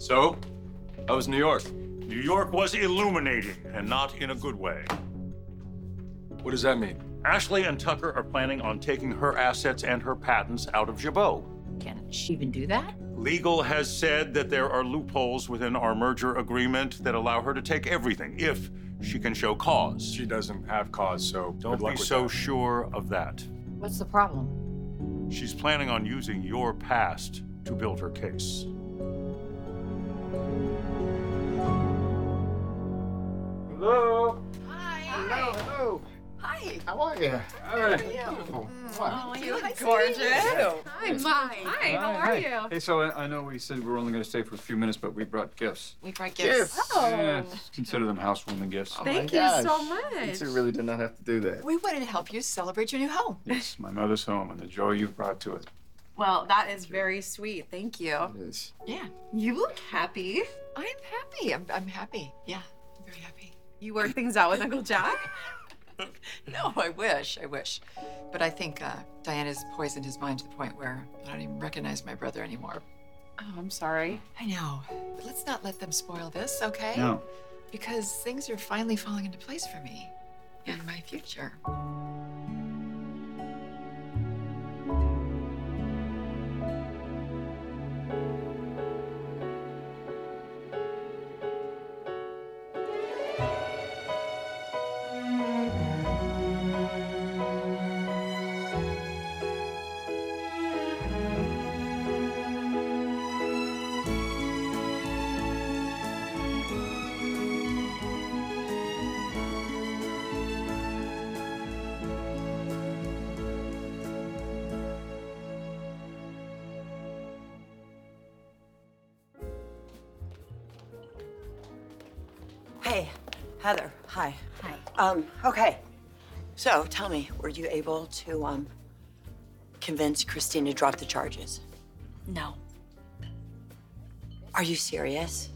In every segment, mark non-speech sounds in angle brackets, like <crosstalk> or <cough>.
So, how was New York? New York was illuminating, and not in a good way. What does that mean? Ashley and Tucker are planning on taking her assets and her patents out of Jabot. Can she even do that? Legal has said that there are loopholes within our merger agreement that allow her to take everything if she can show cause. She doesn't have cause, so Don't good luck be with so that. sure of that. What's the problem? She's planning on using your past to build her case. Hello. Hi. Hello, hello. Hi. How are you? All right. Beautiful. Oh, wow. you look gorgeous. Hi, Mike. Hi, how are you? Hey, so I, I know we said we were only going to stay for a few minutes, but we brought gifts. We brought Gifts. gifts. Oh. Yeah, consider them housewarming gifts. Oh, oh Thank my you gosh. so much. You really did not have to do that. We wanted to help you celebrate your new home. Yes, my mother's home and the joy you've brought to it. Well, that is very sweet. Thank you. It is. Yeah, You look happy. I'm happy. I'm, I'm happy. Yeah, I'm very happy. You work things out with Uncle Jack? <laughs> <laughs> No, I wish. I wish. But I think uh, Diane's poisoned his mind to the point where I don't even recognize my brother anymore. Oh, I'm sorry. I know. But let's not let them spoil this, okay? No. Because things are finally falling into place for me and my future. Um, okay. So tell me, were you able to um convince Christine to drop the charges? No. Are you serious?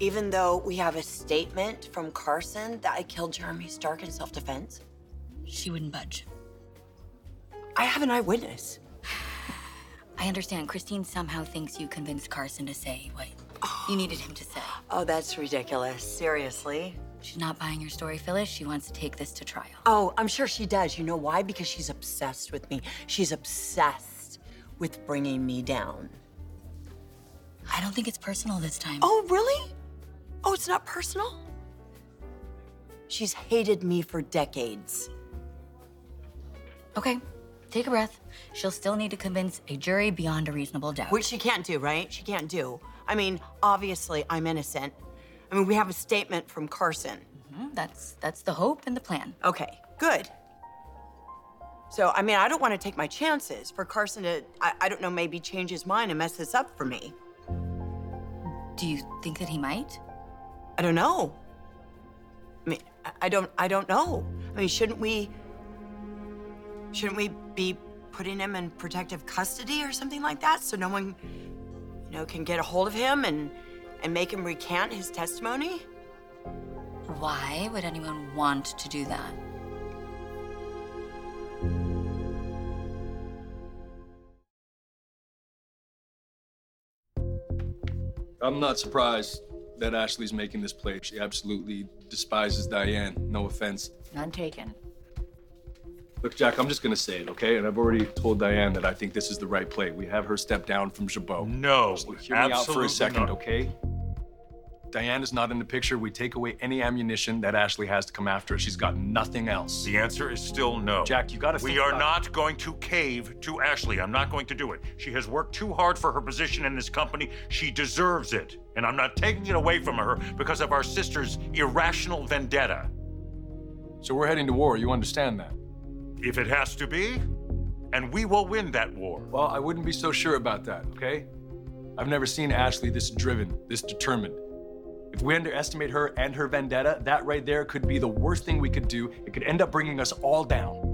Even though we have a statement from Carson that I killed Jeremy Stark in self-defense? She wouldn't budge. I have an eyewitness. <sighs> I understand. Christine somehow thinks you convinced Carson to say what you <sighs> needed him to say. Oh, that's ridiculous. Seriously? She's not buying your story, Phyllis. She wants to take this to trial. Oh, I'm sure she does. You know why? Because she's obsessed with me. She's obsessed with bringing me down. I don't think it's personal this time. Oh, really? Oh, it's not personal? She's hated me for decades. Okay, take a breath. She'll still need to convince a jury beyond a reasonable doubt. Which she can't do, right? She can't do. I mean, obviously, I'm innocent. I mean, we have a statement from Carson. Mhm, That's that's the hope and the plan. Okay, good. So, I mean, I don't want to take my chances for Carson to, I, I don't know, maybe change his mind and mess this up for me. Do you think that he might? I don't know. I mean, I- I don't, I don't know. I mean, shouldn't we, shouldn't we be putting him in protective custody or something like that so no one, you know, can get a hold of him and, and make him recant his testimony? Why would anyone want to do that? I'm not surprised that Ashley's making this play. She absolutely despises Diane. No offense. None taken. Look, Jack, I'm just gonna say it, okay? And I've already told Diane that I think this is the right play. We have her step down from Jabot. No, Just hear me out for a second, not. okay? Diane is not in the picture. We take away any ammunition that Ashley has to come after us. She's got nothing else. The answer is still no. Jack, you gotta We think are about- not going to cave to Ashley. I'm not going to do it. She has worked too hard for her position in this company. She deserves it. And I'm not taking it away from her because of our sister's irrational vendetta. So we're heading to war. You understand that? If it has to be, and we will win that war. Well, I wouldn't be so sure about that, okay? I've never seen Ashley this driven, this determined. If we underestimate her and her vendetta, that right there could be the worst thing we could do. It could end up bringing us all down.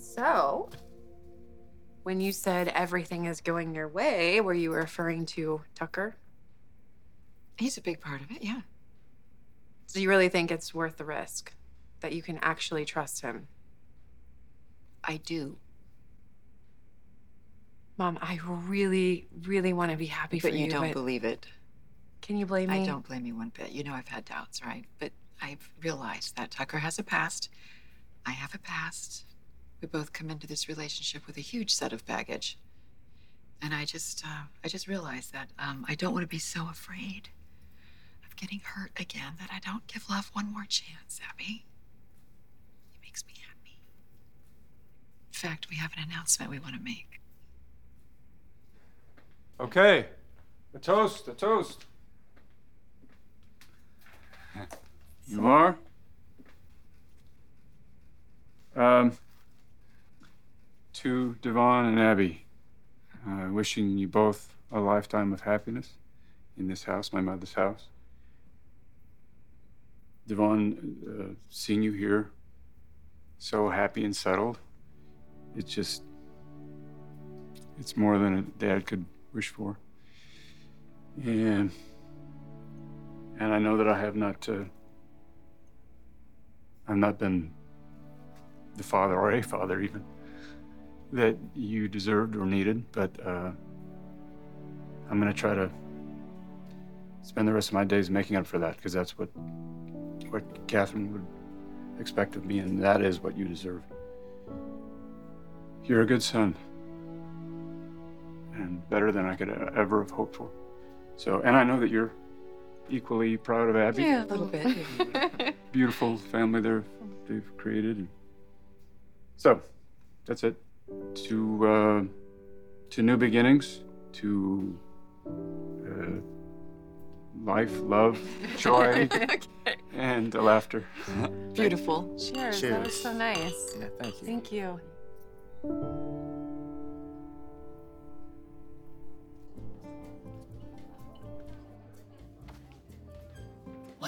So, when you said everything is going your way, were you referring to Tucker? He's a big part of it, yeah. So you really think it's worth the risk? That you can actually trust him? I do. Mom, I really, really want to be happy for But you don't but believe it. can you blame me? I don't blame you one bit. You know I've had doubts, right? But I've realized that Tucker has a past. I have a past. We both come into this relationship with a huge set of baggage. And I just, uh, I just realized that um, I don't want to be so afraid of getting hurt again that I don't give love one more chance, Abby. It makes me happy. In fact, we have an announcement we want to make. Okay. A toast, a toast. You are? Um, to Devon and Abby, uh, wishing you both a lifetime of happiness in this house, my mother's house. Devon, uh, seeing you here, so happy and settled, it's just, it's more than a dad could wish for. And and I know that I have not uh, I've not been the father or a father even that you deserved or needed, but uh, I'm gonna try to spend the rest of my days making up for that because that's what what Catherine would expect of me, and that is what you deserve. You're a good son and better than I could ever have hoped for. So, and I know that you're equally proud of Abby. Yeah, A little bit. <laughs> Beautiful family they're, they've created. So, that's it. To uh, to new beginnings, to uh, life, love, <laughs> joy, and laughter. Beautiful. Cheers. That was so nice. Yeah, thank you. Thank you.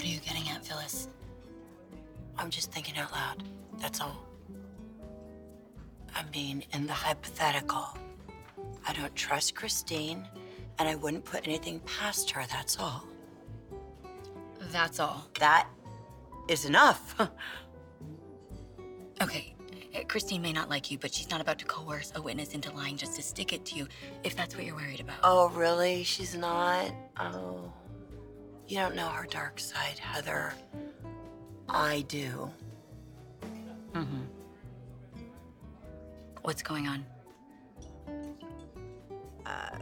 What are you getting at, Phyllis? I'm just thinking out loud. That's all. I mean, in the hypothetical, I don't trust Christine, and I wouldn't put anything past her. That's all. That's all. That is enough. <laughs> Okay, uh, Christine may not like you, but she's not about to coerce a witness into lying just to stick it to you, if that's what you're worried about. oh, really? She's not? Oh. You don't know her dark side, Heather. I do. Mm-hmm. What's going on? Uh,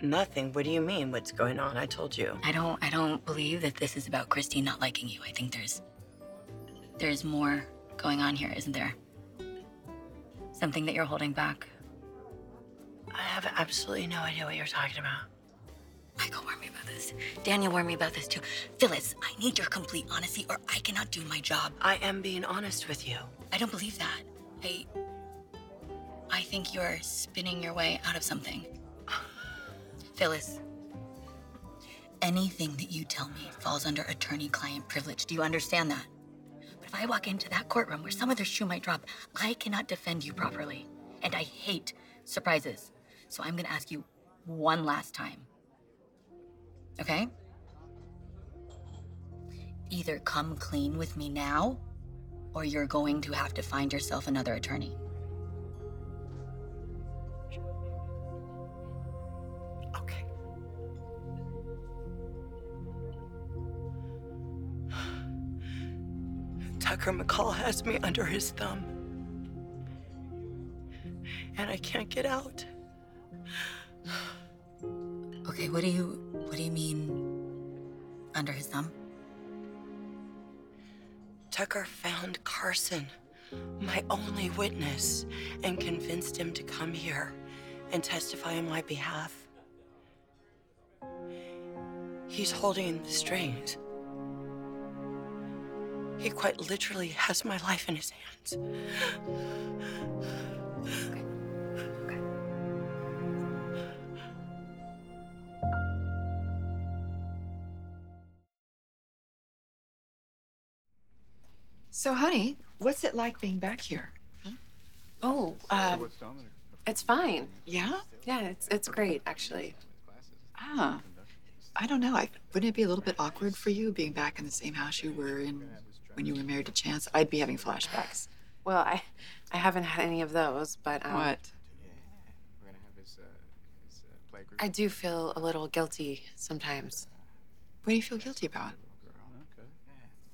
nothing. What do you mean? What's going on? I told you. I don't I don't believe that this is about Christine not liking you. I think there's there's more going on here, isn't there? Something that you're holding back. I have absolutely no idea what you're talking about. Michael warned me about this. Daniel warned me about this too. Phyllis, I need your complete honesty or I cannot do my job. I am being honest with you. I don't believe that. I I think you're spinning your way out of something. <sighs> Phyllis, anything that you tell me falls under attorney-client privilege. Do you understand that? But if I walk into that courtroom where some other shoe might drop, I cannot defend you properly. And I hate surprises. So I'm gonna ask you one last time. Okay? Either come clean with me now, or you're going to have to find yourself another attorney. Okay. Tucker McCall has me under his thumb. And I can't get out. Okay, what do you what do you mean under his thumb? Tucker found Carson, my only witness, and convinced him to come here and testify on my behalf. He's holding the strings. He quite literally has my life in his hands. So, honey, what's it like being back here? Oh, uh, it's fine. Yeah? Yeah, it's it's great actually. Ah. I don't know. I, wouldn't it be a little bit awkward for you being back in the same house you were in when you were married to Chance? I'd be having flashbacks. Well, I I haven't had any of those, but um, What? I do feel a little guilty sometimes. What do you feel guilty about?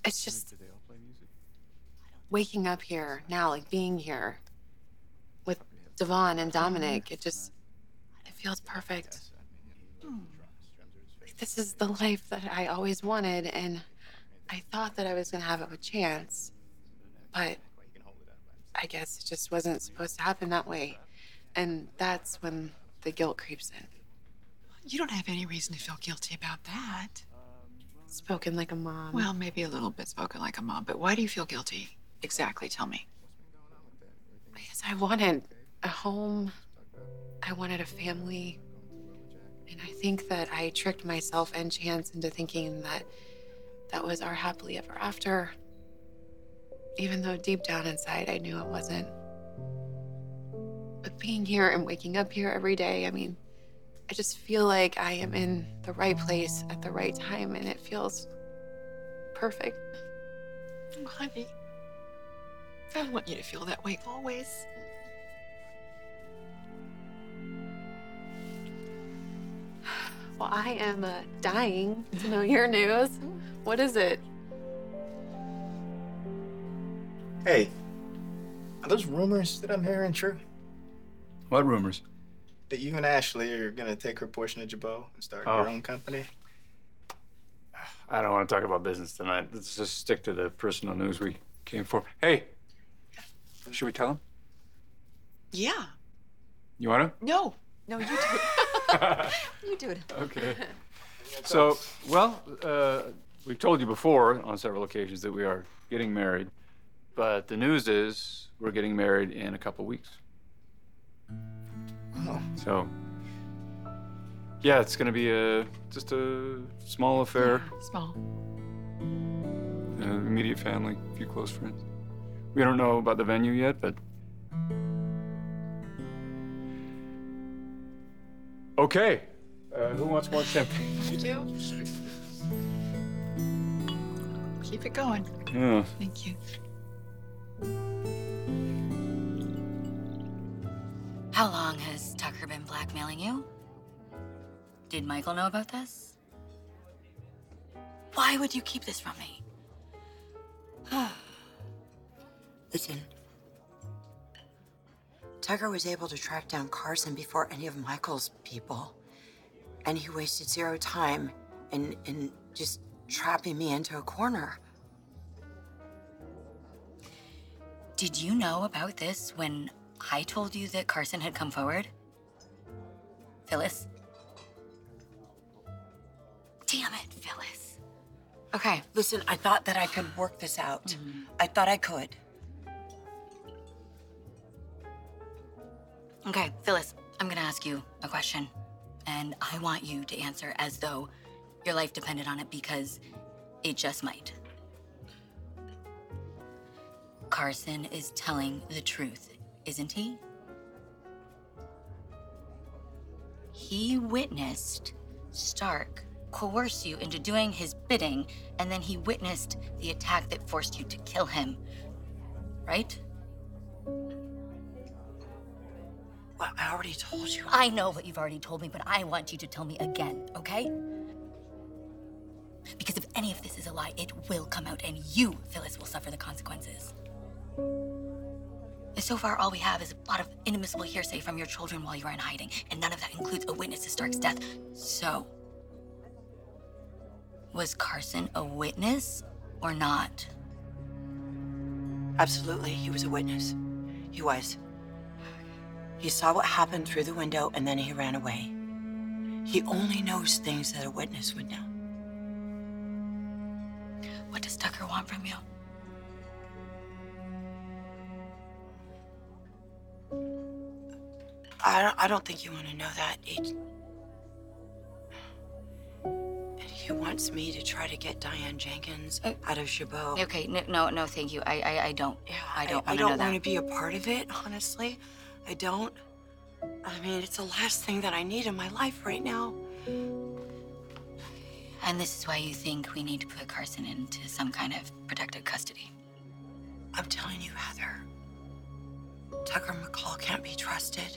It's just waking up here now, like being here with Devon and Dominic. It just it feels perfect. Like, this is the life that I always wanted, and I thought that I was gonna have a chance, but I guess it just wasn't supposed to happen that way. And that's when the guilt creeps in. You don't have any reason to feel guilty about that. Spoken like a mom. Well, maybe a little bit spoken like a mom, but why do you feel guilty? Exactly, tell me. Because I wanted a home, I wanted a family. And I think that I tricked myself and Chance into thinking that that was our happily ever after. Even though deep down inside I knew it wasn't. But being here and waking up here every day, I mean, I just feel like I am in the right place at the right time and it feels perfect. Honey, I want you to feel that way always. Well, I am uh, dying to know your news. What is it? Hey, are those rumors that I'm hearing true? What rumors? That you and Ashley are gonna take her portion of Jabot and start Oh. your own company? I don't want to talk about business tonight. Let's just stick to the personal news we came for. Hey, should we tell him? Yeah. You want to? No. No, you do it. <laughs> you do it. okay. <laughs> So, well, uh, we've told you before on several occasions that we are getting married, but the news is we're getting married in a couple weeks. Oh, So, yeah, it's gonna be a just a small affair. Small. uh, immediate family, a few close friends. We don't know about the venue yet, but. Okay. Uh, who wants more champagne? You do. Keep it going. Yeah. Thank you. How long has Tucker been blackmailing you? Did Michael know about this? Why would you keep this from me? <sighs> <sighs> Listen. Tucker was able to track down Carson before any of Michael's people. And he wasted zero time in, in just trapping me into a corner. Did you know about this when I told you that Carson had come forward? Phyllis? Damn it, Phyllis. Okay, listen, I thought that I could work this out. Mm-hmm. I thought I could. Okay, Phyllis, I'm gonna ask you a question. And I want you to answer as though your life depended on it because it just might. Carson is telling the truth, isn't he? He witnessed Stark coerce you into doing his bidding, and then he witnessed the attack that forced you to kill him. Right? Well, I already told you. I know what you've already told me, but I want you to tell me again, okay? Because if any of this is a lie, it will come out, and you, Phyllis, will suffer the consequences. And so far, all we have is a lot of inadmissible hearsay from your children while you are in hiding, and none of that includes a witness to Stark's death. So, was Carson a witness or not? Absolutely, he was a witness. He was. He saw what happened through the window and then he ran away. He only knows things that a witness would know. What does Tucker want from you? I don't, I don't think you want to know that. It, he wants me to try to get Diane Jenkins Uh, out of Jabot. Okay, no, no, no, thank you. I, I, I don't. Yeah, I don't I, to don't want to be a part of it, honestly. I don't. I mean, it's the last thing that I need in my life right now. And this is why you think we need to put Carson into some kind of protective custody. I'm telling you, Heather, Tucker McCall can't be trusted.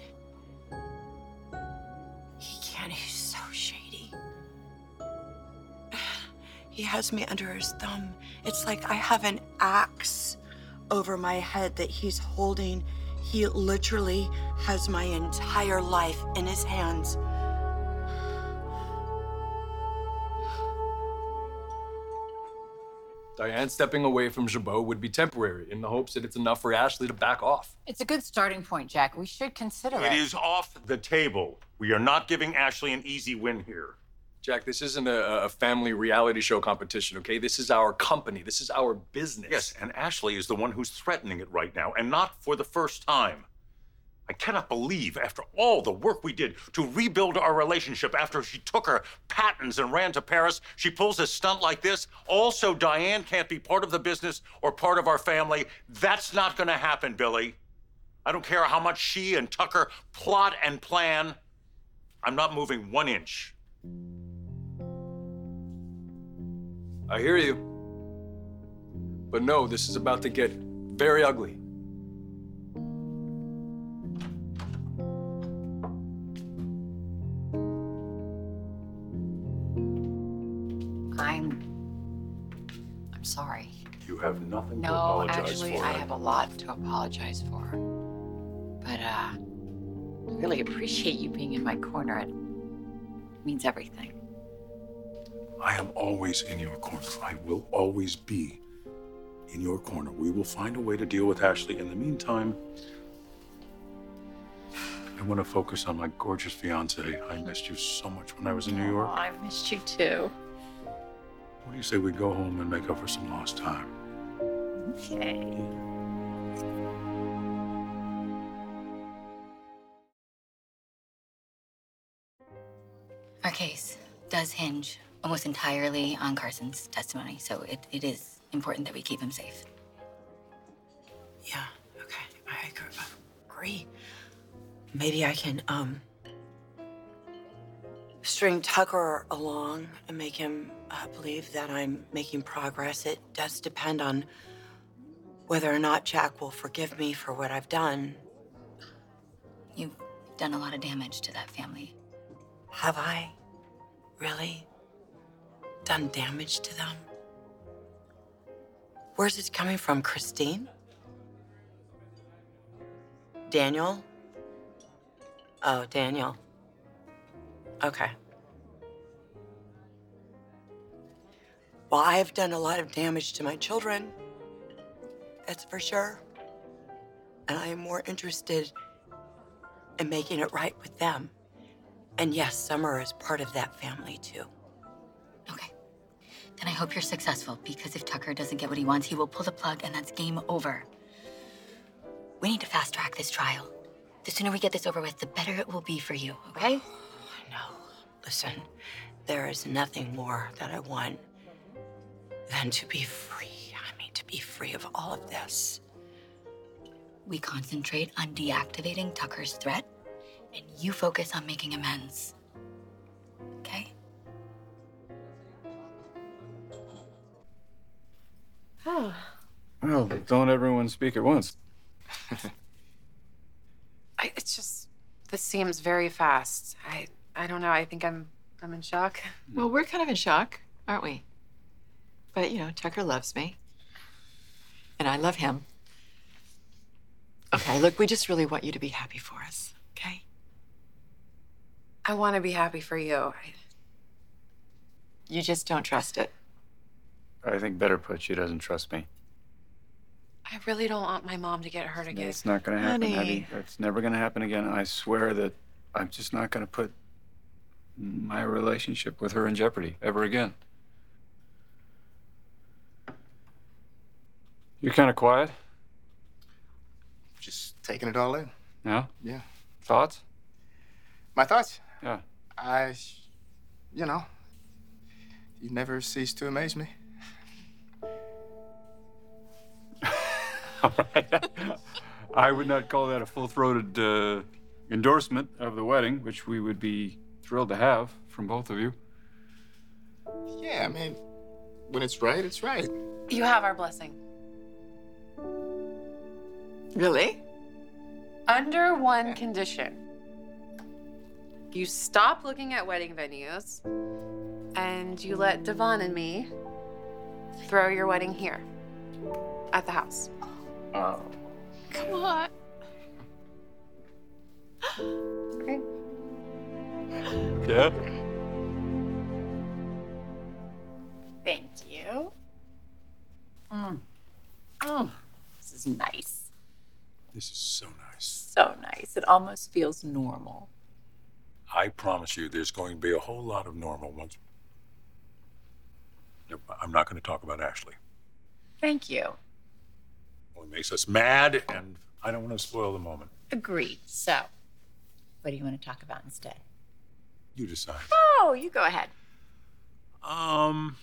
He can't. He's so shady. He has me under his thumb. It's like I have an axe over my head that he's holding he literally has my entire life in his hands. Diane stepping away from Jabot would be temporary in the hopes that it's enough for Ashley to back off. It's a good starting point, Jack. We should consider it. It is off the table. We are not giving Ashley an easy win here. Jack, this isn't a, a family reality show competition, okay? This is our company. This is our business. Yes, and Ashley is the one who's threatening it right now, and not for the first time. I cannot believe, after all the work we did to rebuild our relationship after she took her patents and ran to Paris, she pulls a stunt like this. Also, Diane can't be part of the business or part of our family. That's not going to happen, Billy. I don't care how much she and Tucker plot and plan. I'm not moving one inch. I hear you. But no, this is about to get very ugly. I'm. I'm sorry. You have nothing to No, apologize actually, for. I have a lot to apologize for. But, uh, I really appreciate you being in my corner. It means everything. I am always in your corner. I will always be in your corner. We will find a way to deal with Ashley. In the meantime, I want to focus on my gorgeous fiance. I missed you so much when I was in New oh, York. Oh, I missed you too. What do you say we go home and make up for some lost time? Okay. Our case does hinge almost entirely on Carson's testimony, so it, it is important that we keep him safe. Yeah, okay. I agree. agree. Maybe I can, um, string Tucker along and make him uh, believe that I'm making progress. It does depend on whether or not Jack will forgive me for what I've done. You've done a lot of damage to that family. Have I really done damage to them? Where's it coming from, Christine? Daniel? Oh, Daniel. Okay. Well, I have done a lot of damage to my children. That's for sure. And I am more interested in making it right with them. And yes, Summer is part of that family too. Then I hope you're successful because if Tucker doesn't get what he wants, he will pull the plug and that's game over. We need to fast track this trial. The sooner we get this over with, the better it will be for you, okay? <sighs> I know. Listen, there is nothing more that I want than to be free. I mean, to be free of all of this. We concentrate on deactivating Tucker's threat, and you focus on making amends. Oh, <sighs> Well, don't everyone speak at once. <laughs> I, it's just this seems very fast. I I don't know. I think I'm I'm in shock. <laughs> Well, we're kind of in shock, aren't we? But, you know, Tucker loves me. And I love him. Okay, look, we just really want you to be happy for us, okay? I want to be happy for you. I, You just don't trust it. I think better put, she doesn't trust me. I really don't want my mom to get hurt again. It's not going to happen, Honey. Abby. It's never going to happen again. I swear that I'm just not going to put my relationship with her in jeopardy ever again. You're kind of quiet. Just taking it all in. Yeah? Yeah. Thoughts? My thoughts? Yeah. I, you know, you never cease to amaze me. <laughs> I would not call that a full throated uh, endorsement of the wedding, which we would be thrilled to have from both of you. Yeah, I mean, when it's right, it's right. You have our blessing. Really? Under one condition. You stop looking at wedding venues and you let Devon and me throw your wedding here at the house. Oh. Come on. Okay. Yeah? Thank you. Mm. Oh, this is nice. This is so nice. So nice. It almost feels normal. I promise you, there's going to be a whole lot of normal ones. I'm not going to talk about Ashley. Thank you. It makes us mad, and I don't want to spoil the moment. Agreed. So, what do you want to talk about instead? You decide. Oh, you go ahead. Um,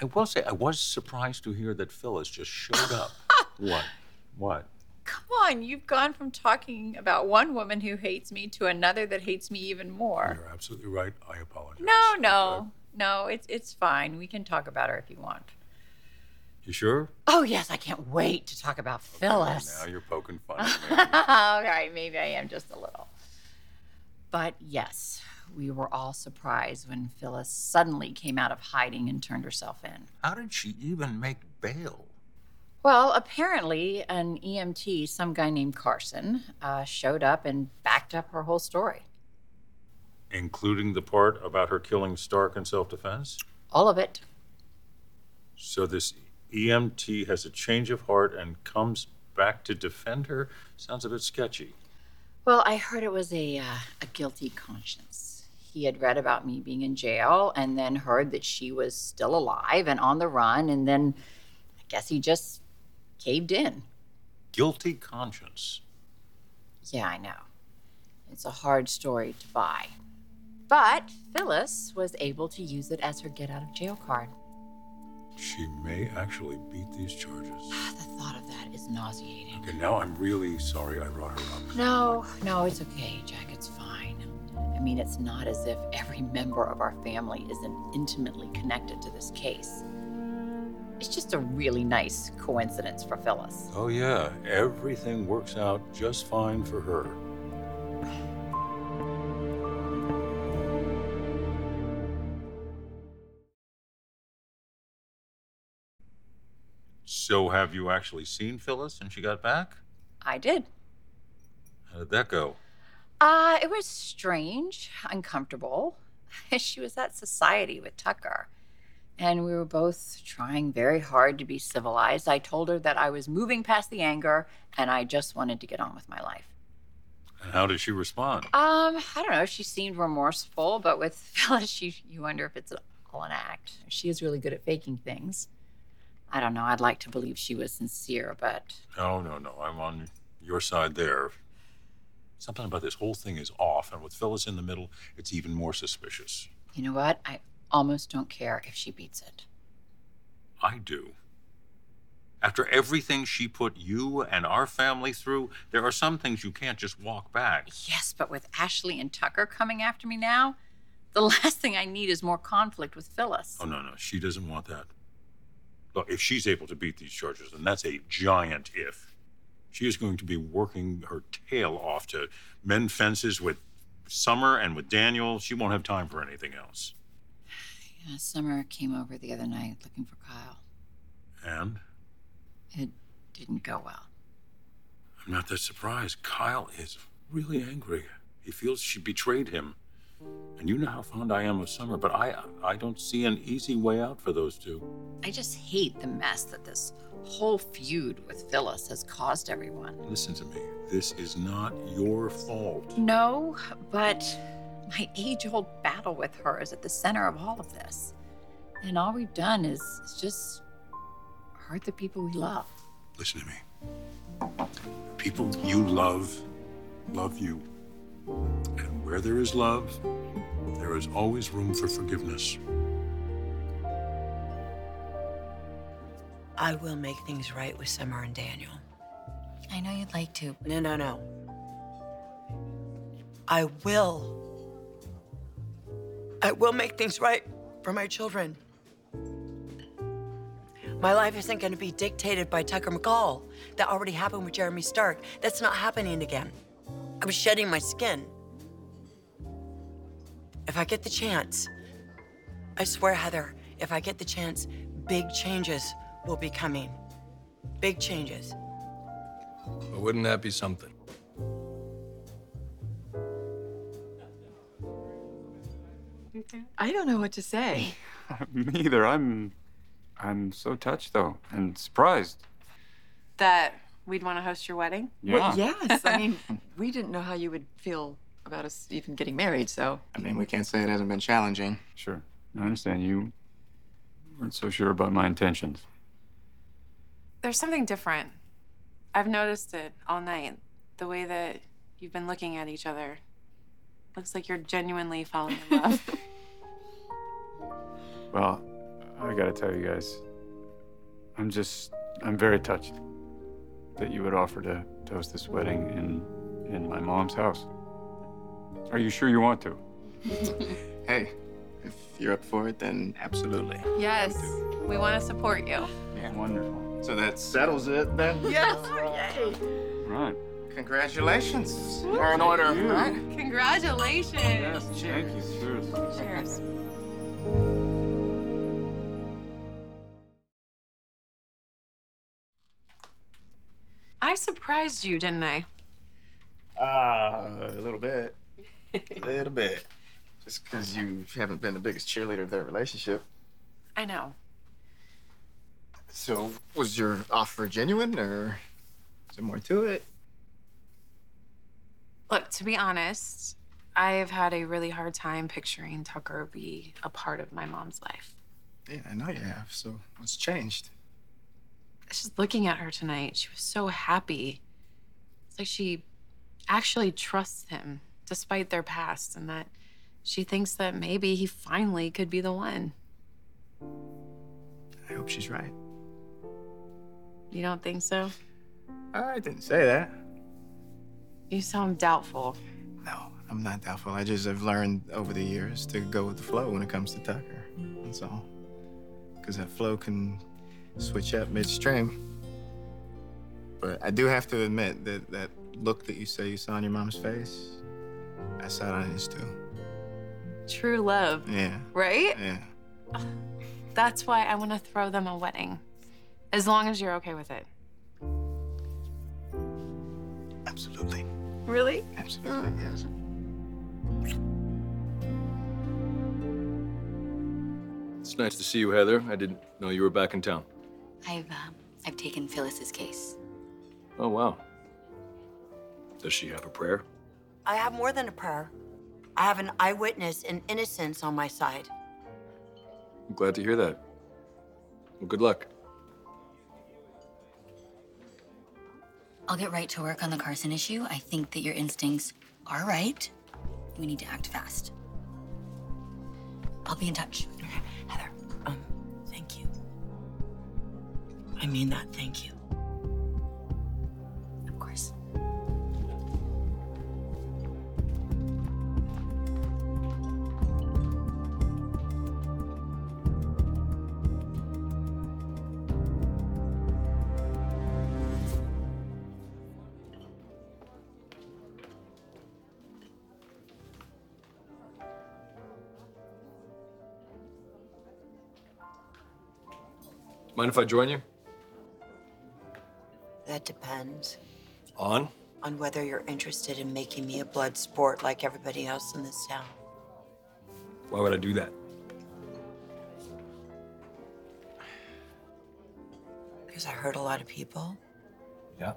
I will say, I was surprised to hear that Phyllis just showed up. <laughs> what? What? Come on, you've gone from talking about one woman who hates me to another that hates me even more. You're absolutely right. I apologize. No, no, no, it's it's fine. We can talk about her if you want. You sure? Oh yes, I can't wait to talk about Phyllis. Now you're poking fun All at me. <laughs> right, maybe I am just a little. But yes, we were all surprised when Phyllis suddenly came out of hiding and turned herself in. How did she even make bail? Well, apparently, an EMT, some guy named Carson, uh, showed up and backed up her whole story. Including the part about her killing Stark in self defense? All of it. So this EMT has a change of heart and comes back to defend her? Sounds a bit sketchy. Well, I heard it was a, uh, a guilty conscience. He had read about me being in jail and then heard that she was still alive and on the run, and then I guess he just caved in. Guilty conscience. Yeah, I know. It's a hard story to buy. But Phyllis was able to use it as her get out of jail card. She may actually beat these charges. Ah, the thought of that is nauseating. Okay, now I'm really sorry I brought her up. No, no, it's okay, Jack. It's fine. I mean, it's not as if every member of our family isn't intimately connected to this case. It's just a really nice coincidence for Phyllis. Oh, yeah, everything works out just fine for her. So have you actually seen Phyllis and she got back? I did. How did that go? Uh, it was strange, uncomfortable. <laughs> she was at society with Tucker, and we were both trying very hard to be civilized. I told her that I was moving past the anger and I just wanted to get on with my life. And how did she respond? Um, I don't know. She seemed remorseful, but with <laughs> Phyllis, she, you wonder if it's all an act. She is really good at faking things. I don't know. I'd like to believe she was sincere, but No, no, no. I'm on your side there. Something about this whole thing is off, and with Phyllis in the middle, it's even more suspicious. you know what? I almost don't care if she beats it. I do. After everything she put you and our family through, there are some things you can't just walk back. Yes, but with Ashley and Tucker coming after me now, the <laughs> last thing I need is more conflict with Phyllis. Oh, no, no. She doesn't want that. Look, if she's able to beat these charges, and that's a giant if, she is going to be working her tail off to mend fences with Summer and with Daniel. She won't have time for anything else. <sighs> Yeah, Summer came over the other night looking for Kyle. And It didn't go well. I'm not that surprised. Kyle is really angry. He feels she betrayed him. And you know how fond I am of Summer, but I I don't see an easy way out for those two. I just hate the mess that this whole feud with Phyllis has caused everyone. Listen to me. This is not your fault. No, but my age old battle with her is at the center of all of this. And all we've done is, is just hurt the people we love. Listen to me. People you love love you. And where there is love, there is always room for forgiveness. I will make things right with Summer and Daniel. I know you'd like to. No, no, no. I will. I will make things right for my children. My life isn't going to be dictated by Tucker McCall. That already happened with Jeremy Stark. That's not happening again. I was shedding my skin. If I get the chance, I swear, Heather, if I get the chance, big changes will be coming. Big changes. But wouldn't that be something? I don't know what to say. <laughs> Me either. I'm, I'm so touched though, and surprised. That we'd want to host your wedding? Yeah. Well, yes. I mean, <laughs> we didn't know how you would feel about us even getting married, so. I mean, we can't say it hasn't been challenging. Sure. I understand you weren't so sure about my intentions. There's something different. I've noticed it all night. The way that you've been looking at each other. Looks like you're genuinely falling in love. <laughs> Well, I gotta tell you guys, I'm just, I'm very touched that you would offer to, to host this wedding in, in my mom's house. Are you sure you want to? <laughs> Hey, if you're up for it, then absolutely. yes, we want to support you. Yeah. Wonderful. So that settles it then? <laughs> Yes! yay. Right. Congratulations. We're in order, right? Congratulations. Thank you. Cheers. Cheers. Surprised you, didn't I? Uh, a little bit. A little bit. Just because you haven't been the biggest cheerleader of their relationship. I know. So, was your offer genuine, or is there more to it? Look, to be honest, I have had a really hard time picturing Tucker be a part of my mom's life. Yeah, I know you have. So, what's changed? Just looking at her tonight, she was so happy. It's like she actually trusts him despite their past and that she thinks that maybe he finally could be the one. I hope she's right. You don't think so? I didn't say that. You sound doubtful. No, I'm not doubtful. I just have learned over the years to go with the flow when it comes to Tucker. That's all. Because that flow can switch up midstream. But I do have to admit that that look that you say you saw on your mom's face, I saw it on his too. True love, Yeah, right? yeah. <sighs> That's why I want to throw them a wedding. As long as you're okay with it. Absolutely. Really? Absolutely, mm. yes. It's nice to see you, Heather. I didn't know you were back in town. I've um, I've taken Phyllis's case. Oh, wow. Does she have a prayer? I have more than a prayer. I have an eyewitness and innocence on my side. I'm glad to hear that. Well, good luck. I'll get right to work on the Carson issue. I think that your instincts are right. We need to act fast. I'll be in touch. Heather, I mean that, thank you. Of course. Mind if I join you? That depends On? on whether you're interested in making me a blood sport like everybody else in this town. Why would I do that? Because I hurt a lot of people. Yeah.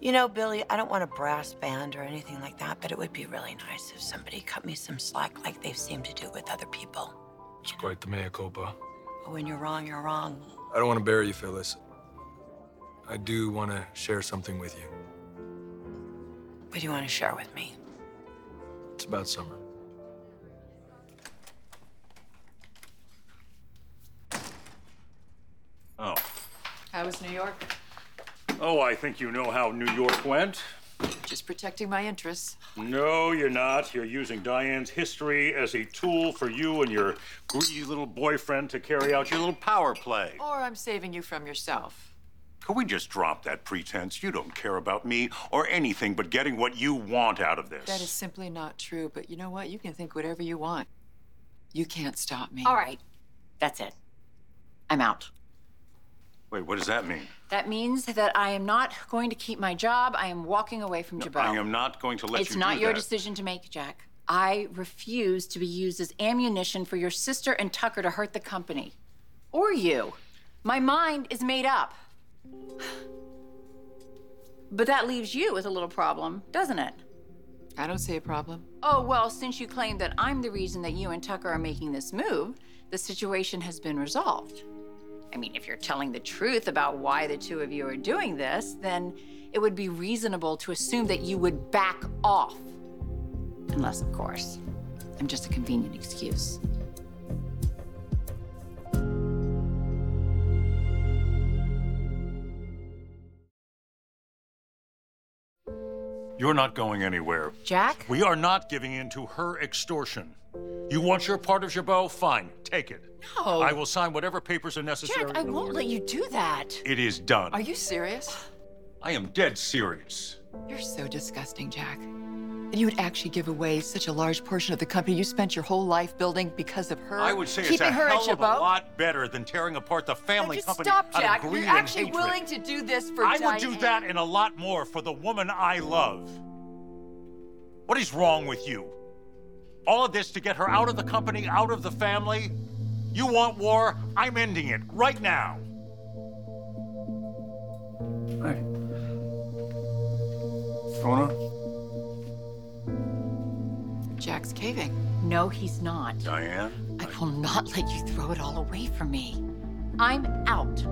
You know, Billy, I don't want a brass band or anything like that, but it would be really nice if somebody cut me some slack like they've seemed to do with other people. It's quite the mea culpa. But when you're wrong, you're wrong. I don't want to bury you, Phyllis. I do want to share something with you. What do you want to share with me? It's about summer. Oh. How was New York? Oh, I think you know how New York went. Just protecting my interests. No, you're not. You're using Diane's history as a tool for you and your greedy little boyfriend to carry out your little power play. Or I'm saving you from yourself. Can we just drop that pretense? You don't care about me or anything but getting what you want out of this. That is simply not true, but you know what? You can think whatever you want. You can't stop me. All right, that's it. I'm out. Wait, what does that mean? That means that I am not going to keep my job. I am walking away from Jabot. I am not going to let it's you not do your that. decision to make, Jack. I refuse to be used as ammunition for your sister and Tucker to hurt the company. Or you. My mind is made up. But that leaves you with a little problem, doesn't it? I don't see a problem. Oh, well, since you claim that I'm the reason that you and Tucker are making this move, the situation has been resolved. I mean, if you're telling the truth about why the two of you are doing this, then it would be reasonable to assume that you would back off. Unless, of course, I'm just a convenient excuse. You're not going anywhere. Jack? We are not giving in to her extortion. You want your part of Jabot? Fine, take it. No. I will sign whatever papers are necessary. Jack, I won't let you do that. It is done. Are you serious? I am dead serious. You're so disgusting, Jack. That you would actually give away such a large portion of the company you spent your whole life building because of her. I would say it's keeping a her hell of a lot better than tearing apart the family Just company stop, Jack. You're actually willing to do this for I Diane. would do that and a lot more for the woman I love. What is wrong with you? All of this to get her out of the company, out of the family? You want war? I'm ending it right now. Hey. What's going on? Jack's caving. No, he's not. Diane? I will not let you throw it all away from me. I'm out.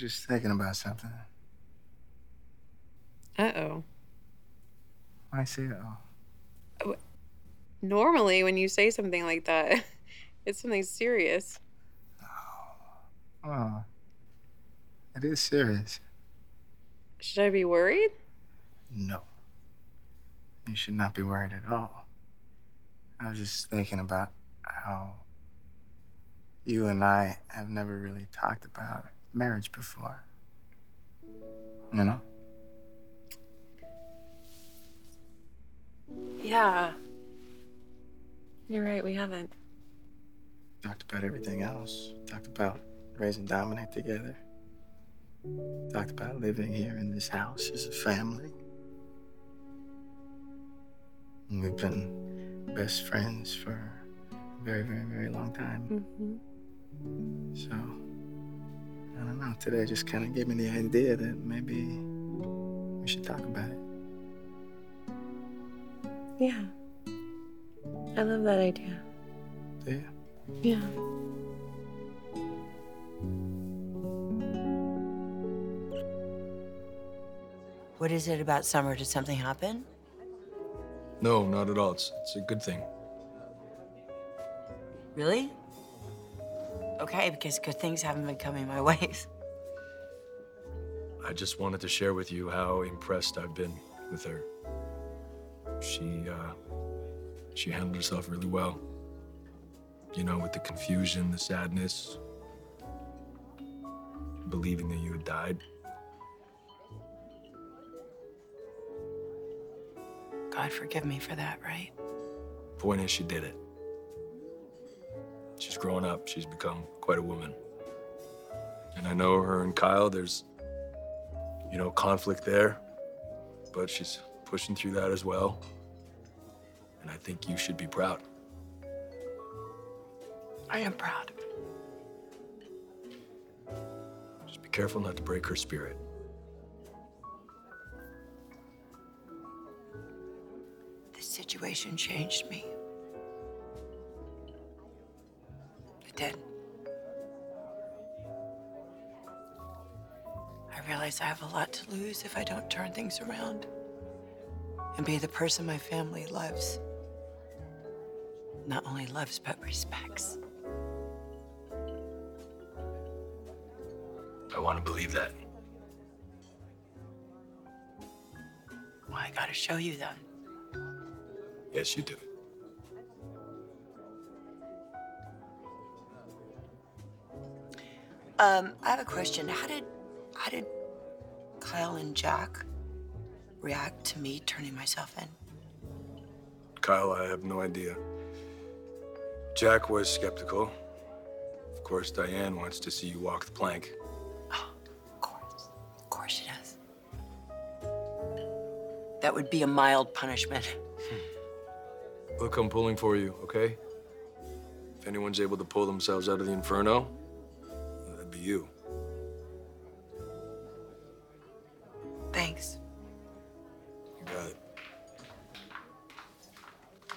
Just thinking about something. Uh oh. I see it all. Normally, when you say something like that, <laughs> it's something serious. Oh, it is serious. Should I be worried? No. You should not be worried at all. I was just thinking about how you and I have never really talked about marriage before. You know? Yeah. You're right, we haven't. Talked about everything else. Talked about raising Dominic together. Talked about living here in this house as a family. And we've been best friends for a very, very, very long time. Mm-hmm. So, I don't know. Today just kind of gave me the idea that maybe we should talk about it. Yeah. I love that idea. Yeah. Yeah. What is it about Summer? Did something happen? No, not at all. It's, it's a good thing. Really? Okay, because good things haven't been coming my <laughs> way. I just wanted to share with you how impressed I've been with her. She, uh, she handled herself really well. You know, with the confusion, the sadness, believing that you had died. God forgive me for that, right? Point is, she did it. She's grown up. She's become quite a woman. And I know her and Kyle, there's, you know, conflict there, but she's pushing through that as well. And I think you should be proud. I am proud. Just be careful not to break her spirit. This situation changed me. Did. I realize I have a lot to lose if I don't turn things around and be the person my family loves. Not only loves, but respects. I want to believe that. Well, I gotta show you then. Yes, you do. Um, I have a question. How did how did Kyle and Jack react to me turning myself in? Kyle, I have no idea. Jack was skeptical. Of course, Diane wants to see you walk the plank. Oh, Of course. Of course she does. That would be a mild punishment. Look, I'm pulling for you, okay? If anyone's able to pull themselves out of the inferno, you. Thanks. You got it.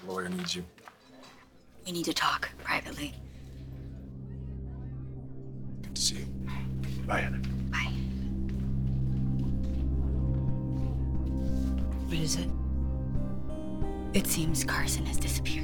Lawyer needs you. We need to talk privately. Good to see you. Bye, Heather. Bye. What is it? It seems Carson has disappeared.